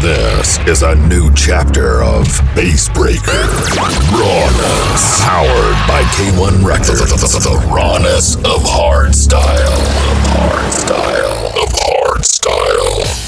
This is a new chapter of Bass Breaker. Rawness. Powered by K1 Recordz. The rawness of hardstyle. Of hardstyle. Of hardstyle. Hay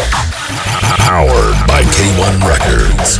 Powered by K1 Recordz.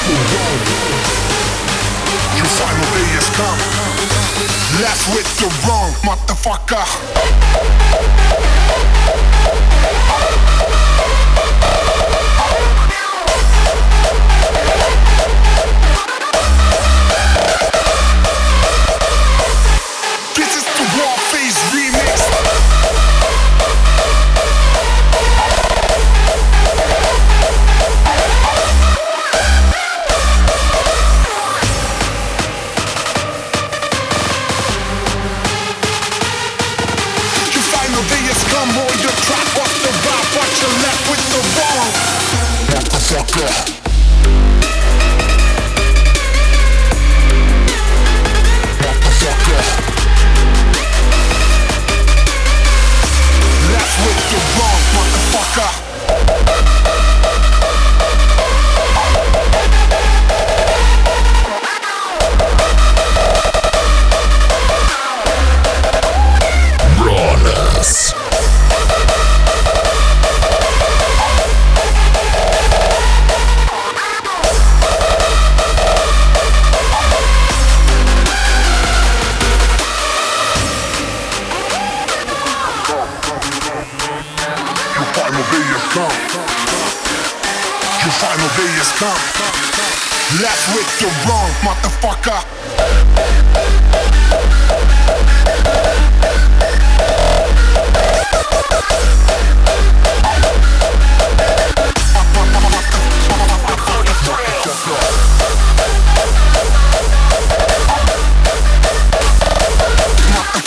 Powered by K1 Recordz. the K1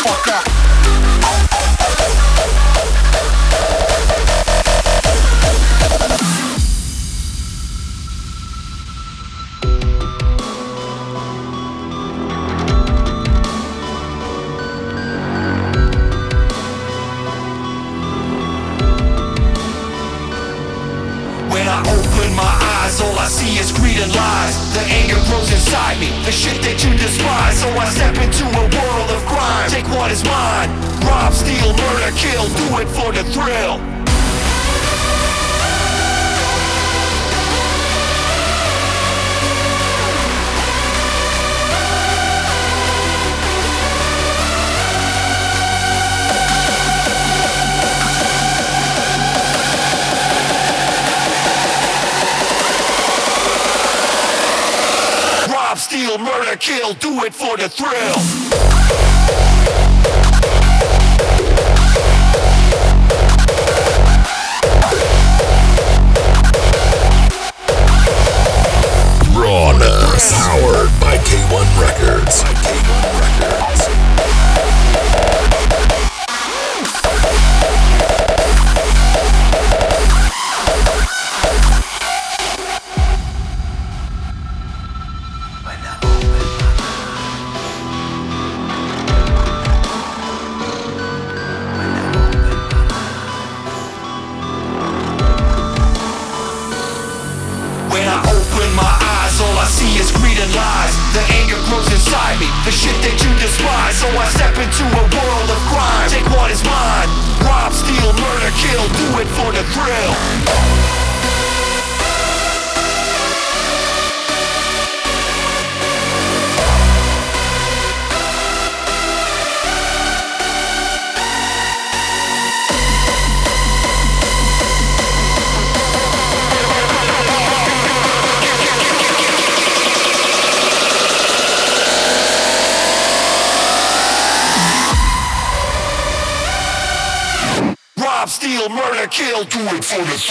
Records.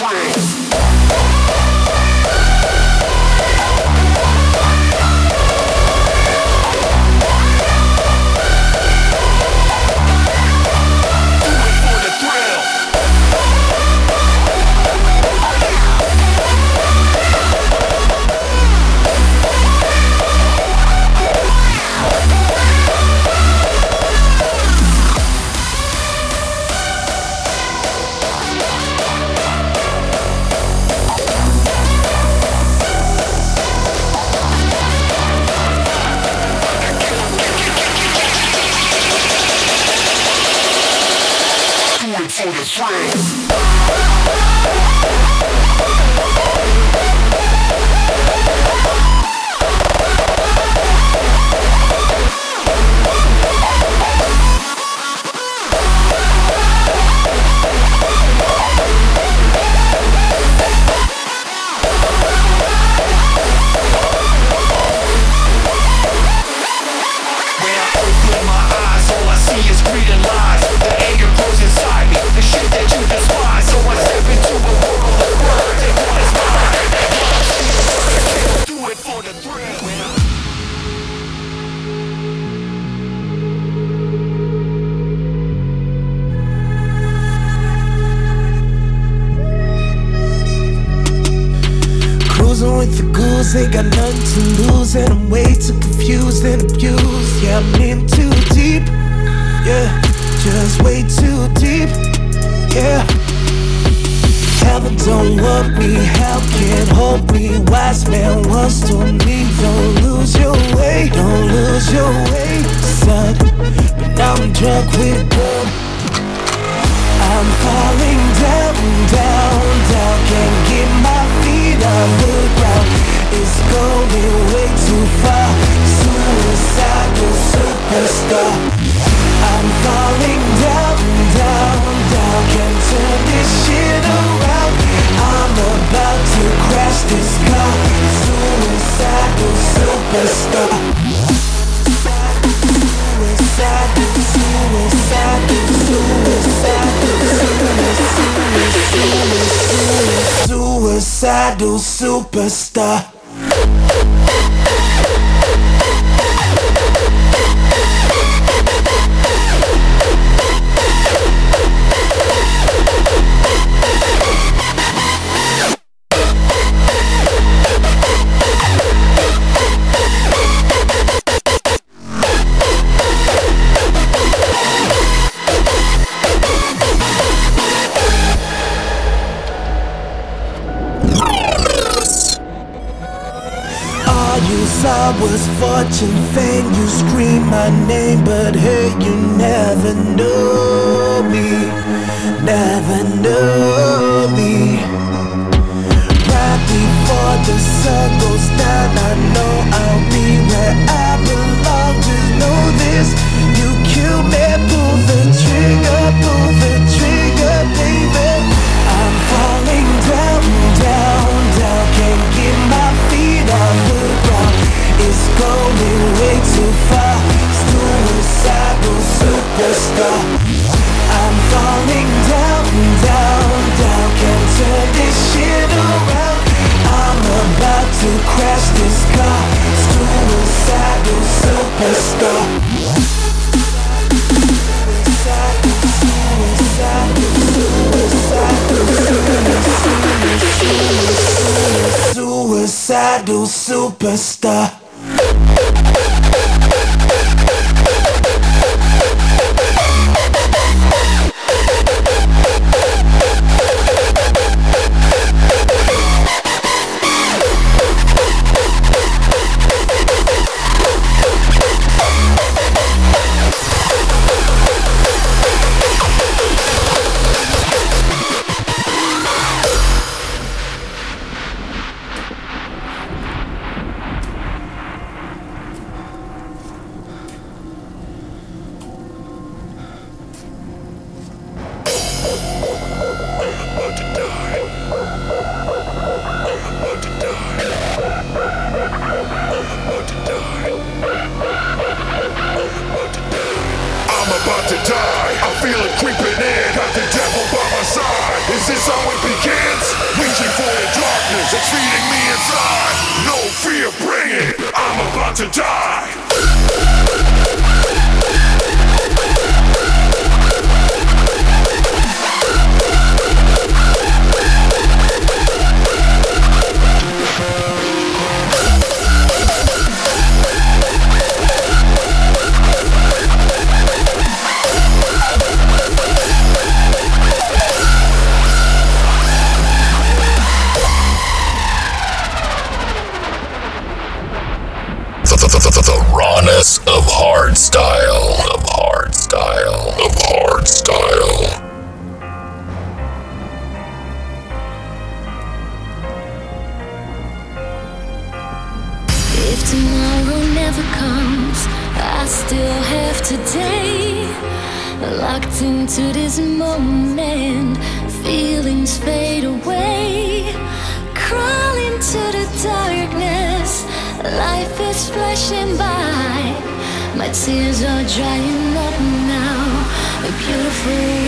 It nothing to lose, and I'm way too confused and abused. Yeah, I'm in too deep. Yeah, just way too deep. Yeah. Heaven don't want me, hell can't hold me. Wise man once told me, don't lose your way, don't lose your way, son. But now I'm drunk with them. I'm falling down, down, down. Can't get my feet the ground is going way too far. Suicidal superstar. I'm falling down, down, down. Can't turn this shit around. I'm about to crash this car. Suicidal superstar. Suicidal, suicidal, suicidal, suicidal, suicidal, suicidal, suicidal, suicidal superstar. えっ? was fortune, fame. You scream my name, but hey, you never know me. Never know me. Right before the sun goes down, I know I'll be where I belong. Just know this, you kill me. style of hard style of hard style. tears are drying up now. A beautiful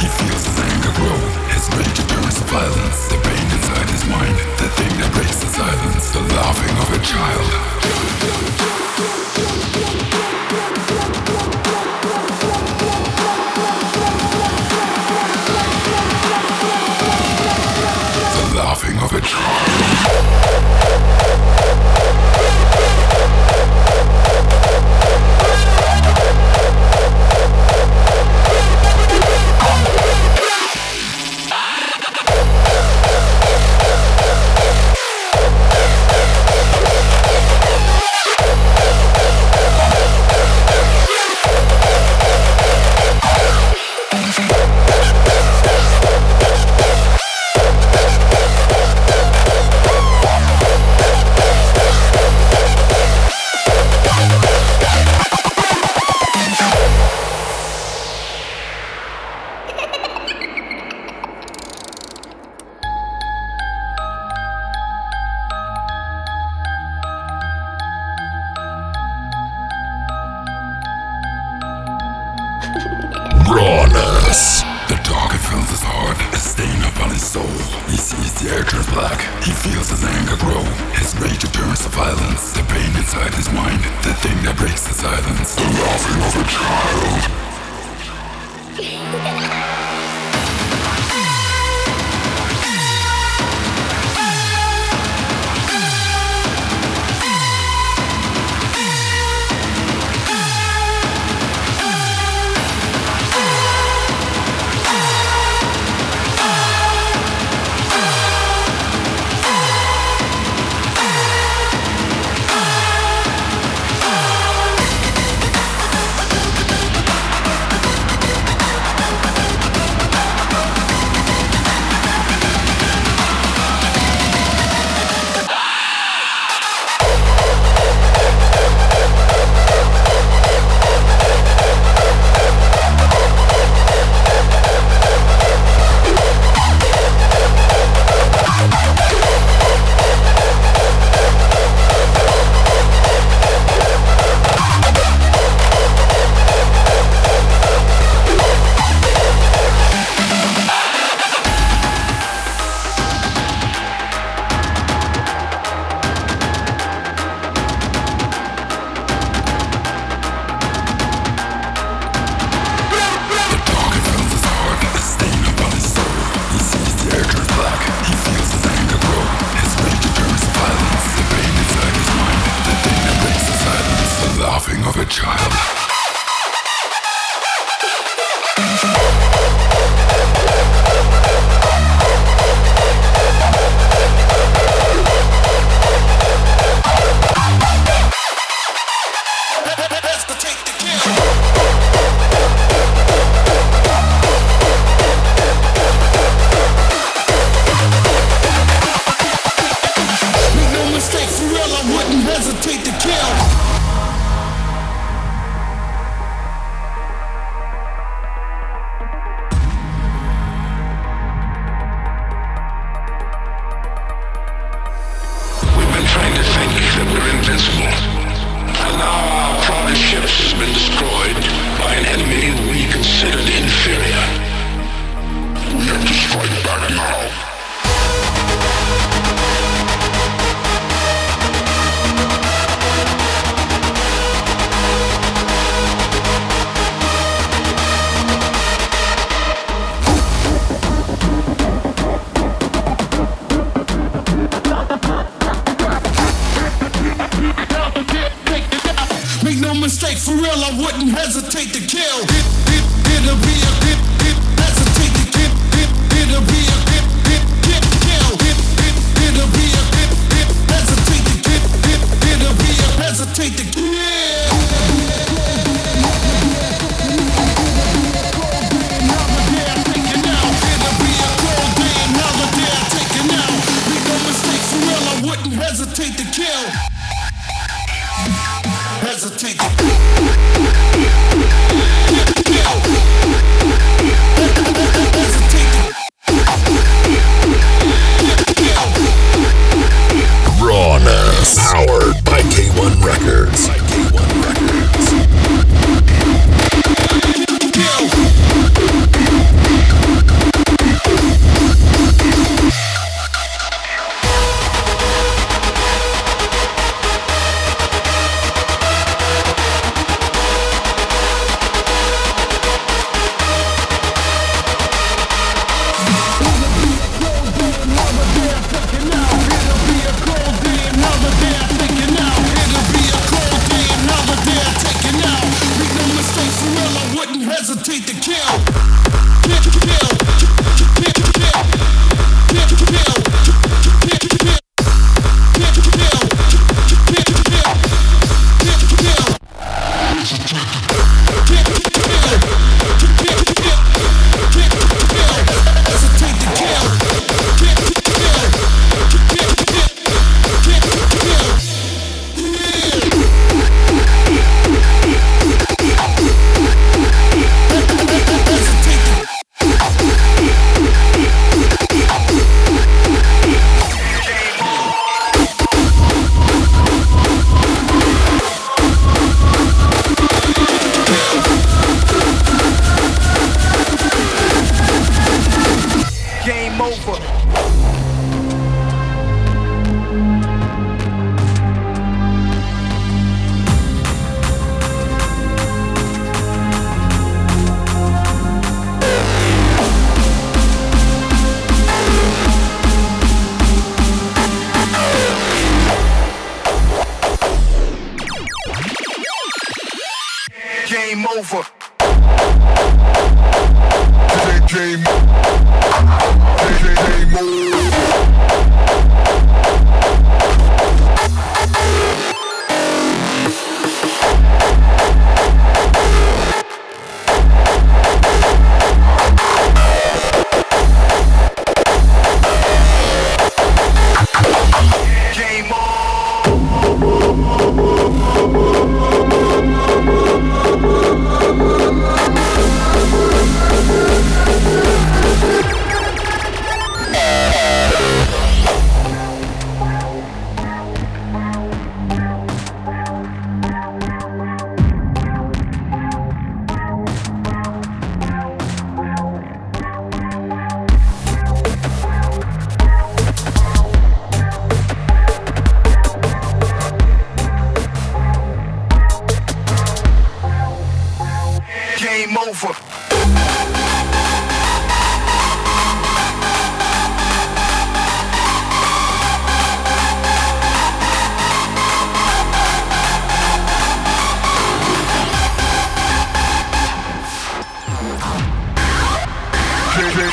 He feels his anger grow, his rage turns to violence. The pain inside his mind, the thing that breaks the silence, the laughing of a child.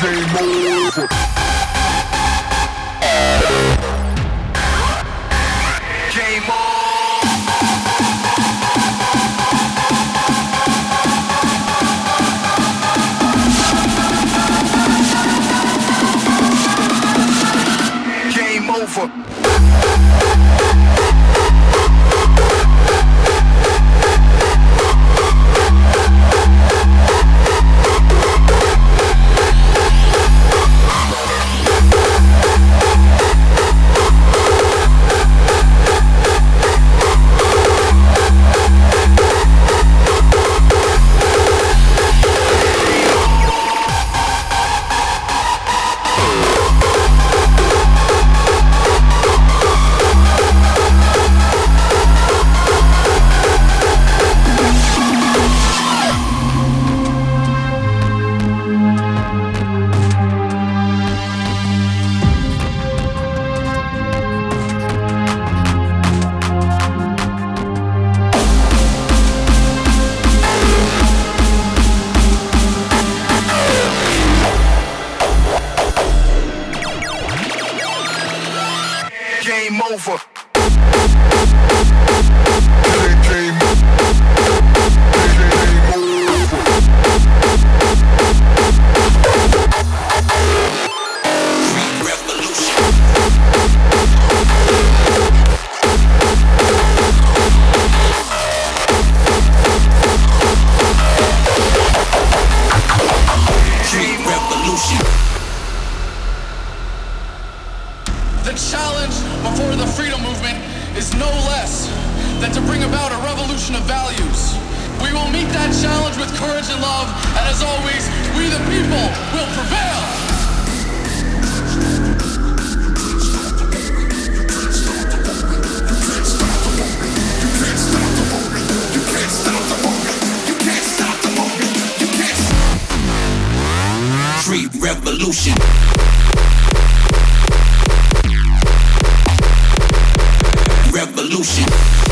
game over. revolution. The challenge before the freedom movement is no less than to bring about a revolution of values. We will meet that challenge with courage and love, and as always, we the people will prevail. concrete revolution. Revolution.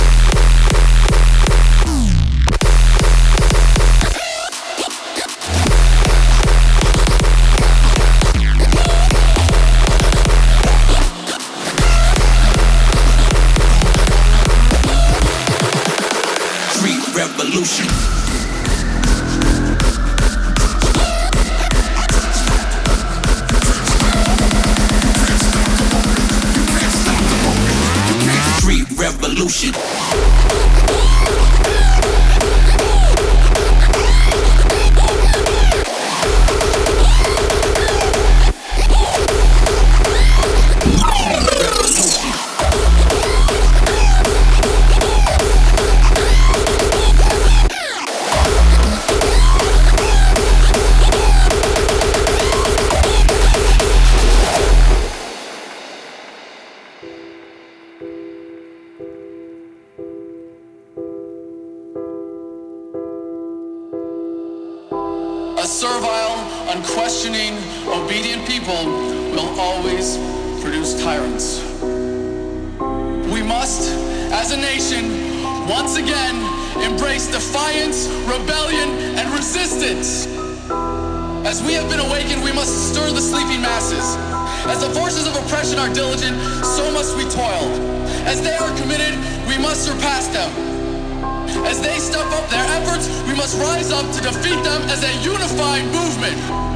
As we have been awakened, we must stir the sleeping masses. As the forces of oppression are diligent, so must we toil. As they are committed, we must surpass them. As they step up their efforts, we must rise up to defeat them as a unified movement.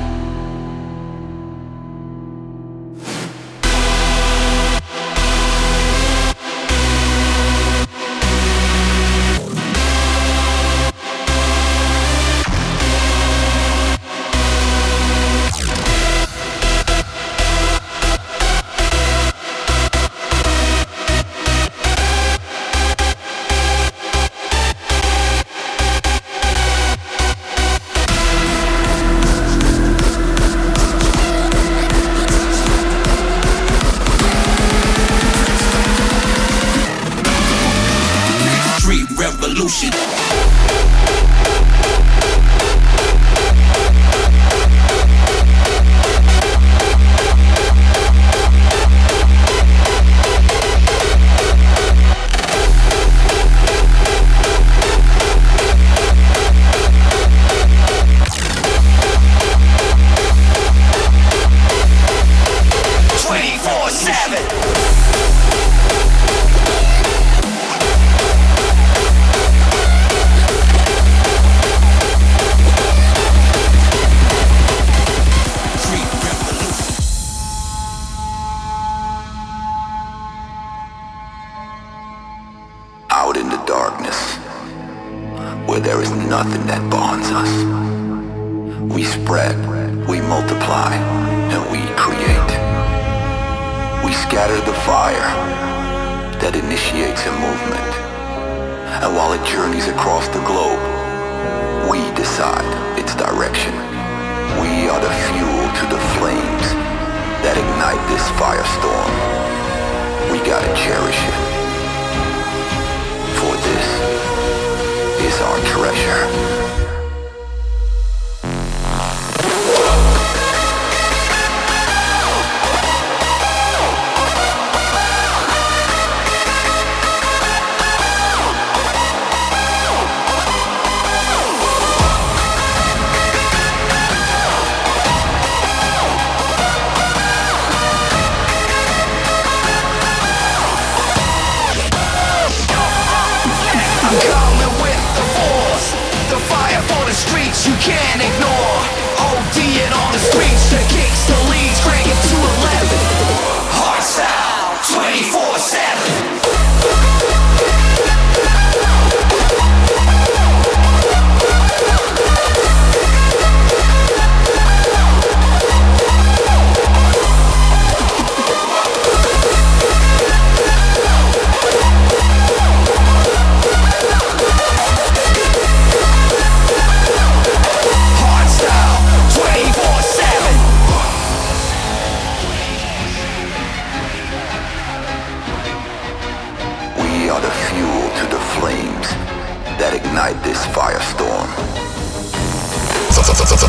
ride this firestorm. We gotta cherish it. For this is our treasure. the street.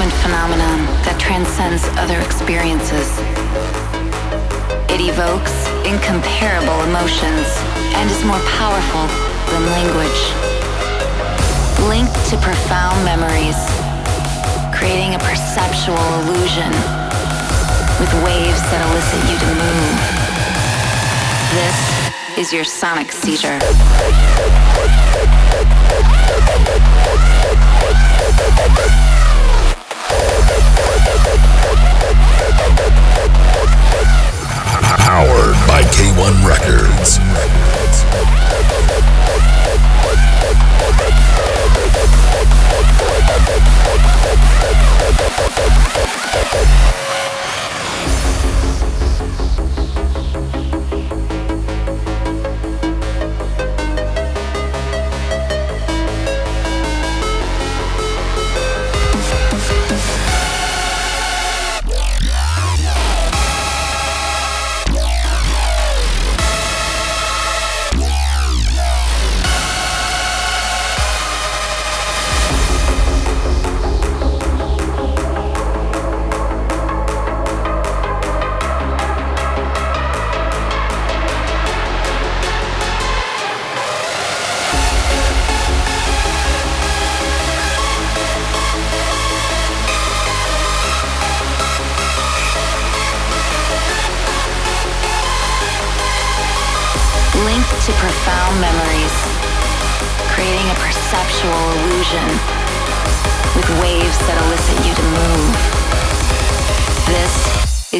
common phenomenon that transcends other experiences. It evokes incomparable emotions and is more powerful than language. Linked to profound memories, creating a perceptual illusion with waves that elicit you to move. This is your sonic seizure. Powered by K1 Recordz.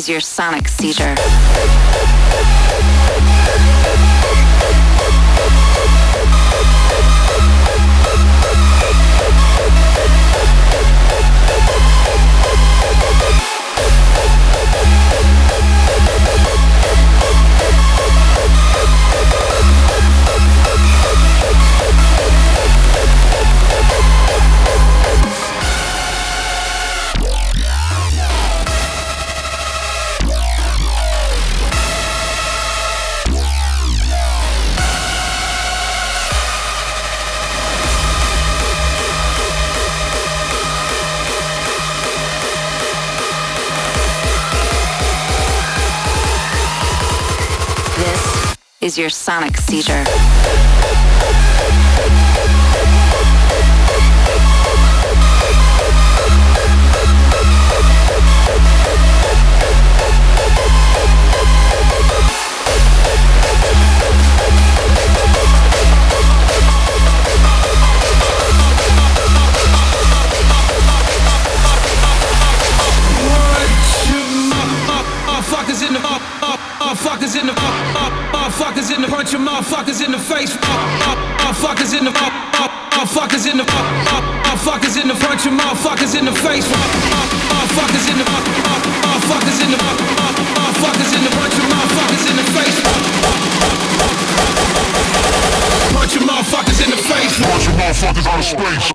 Is your sonic seizure. Is your sonic seizure. Motherfuckers in the punch your motherfuckers in the face. Motherfuckers in the motherfuckers in the motherfuckers in the punch your motherfuckers in the face. Motherfuckers in the motherfuckers in the motherfuckers in the punch your motherfuckers in the face. Punch your motherfuckers in the face. Bunch of motherfuckers out of space.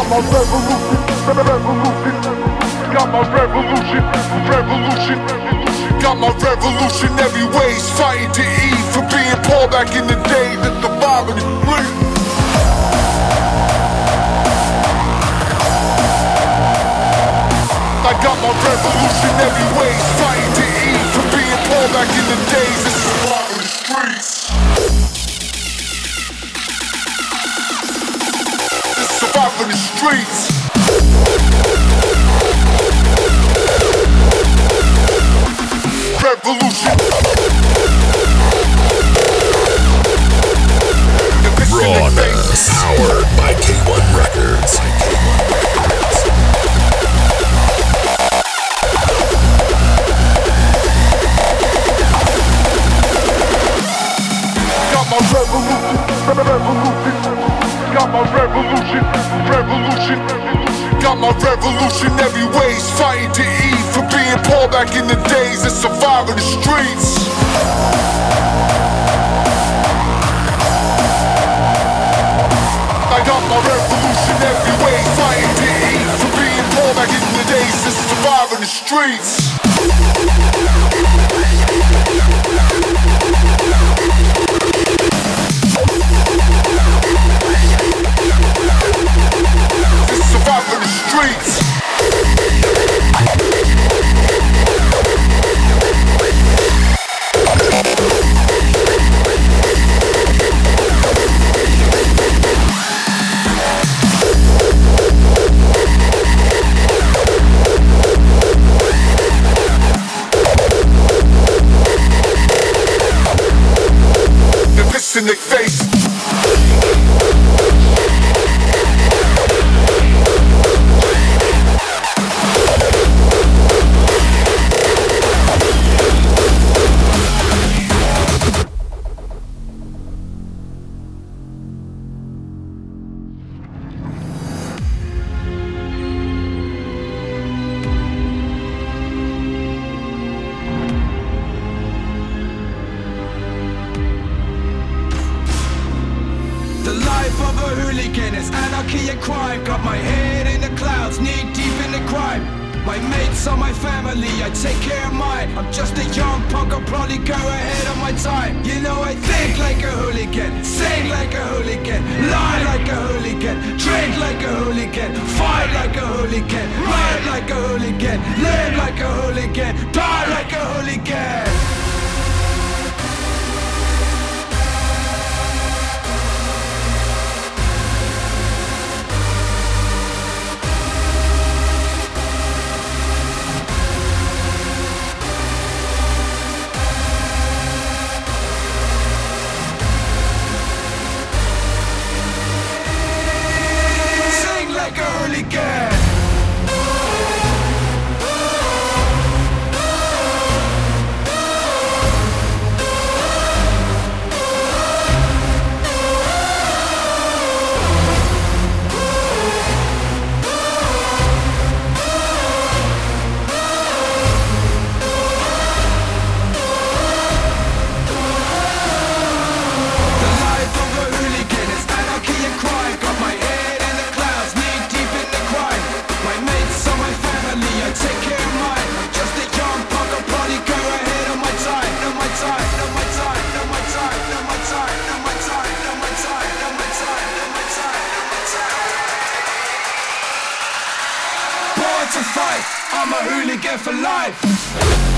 Got my revolution, revolution. Got my revolution, revolution. Got my revolutionary ways fighting to eat for being poor back in the days surviving the street. I got my revolutionary ways fighting to eat for being poor back in the days surviving the streets. The streets. Revolution. The bitch in their Rawness, powered by K1 Recordz. Got my revolution, revolution. Got my revolution, revolution. Revolution. Got my revolutionary ways fighting to eat for being poor back in the days and surviving the streets. I got my revolutionary ways fighting to eat for being poor back in the days and surviving the streets. Streets. The in their face. here for life.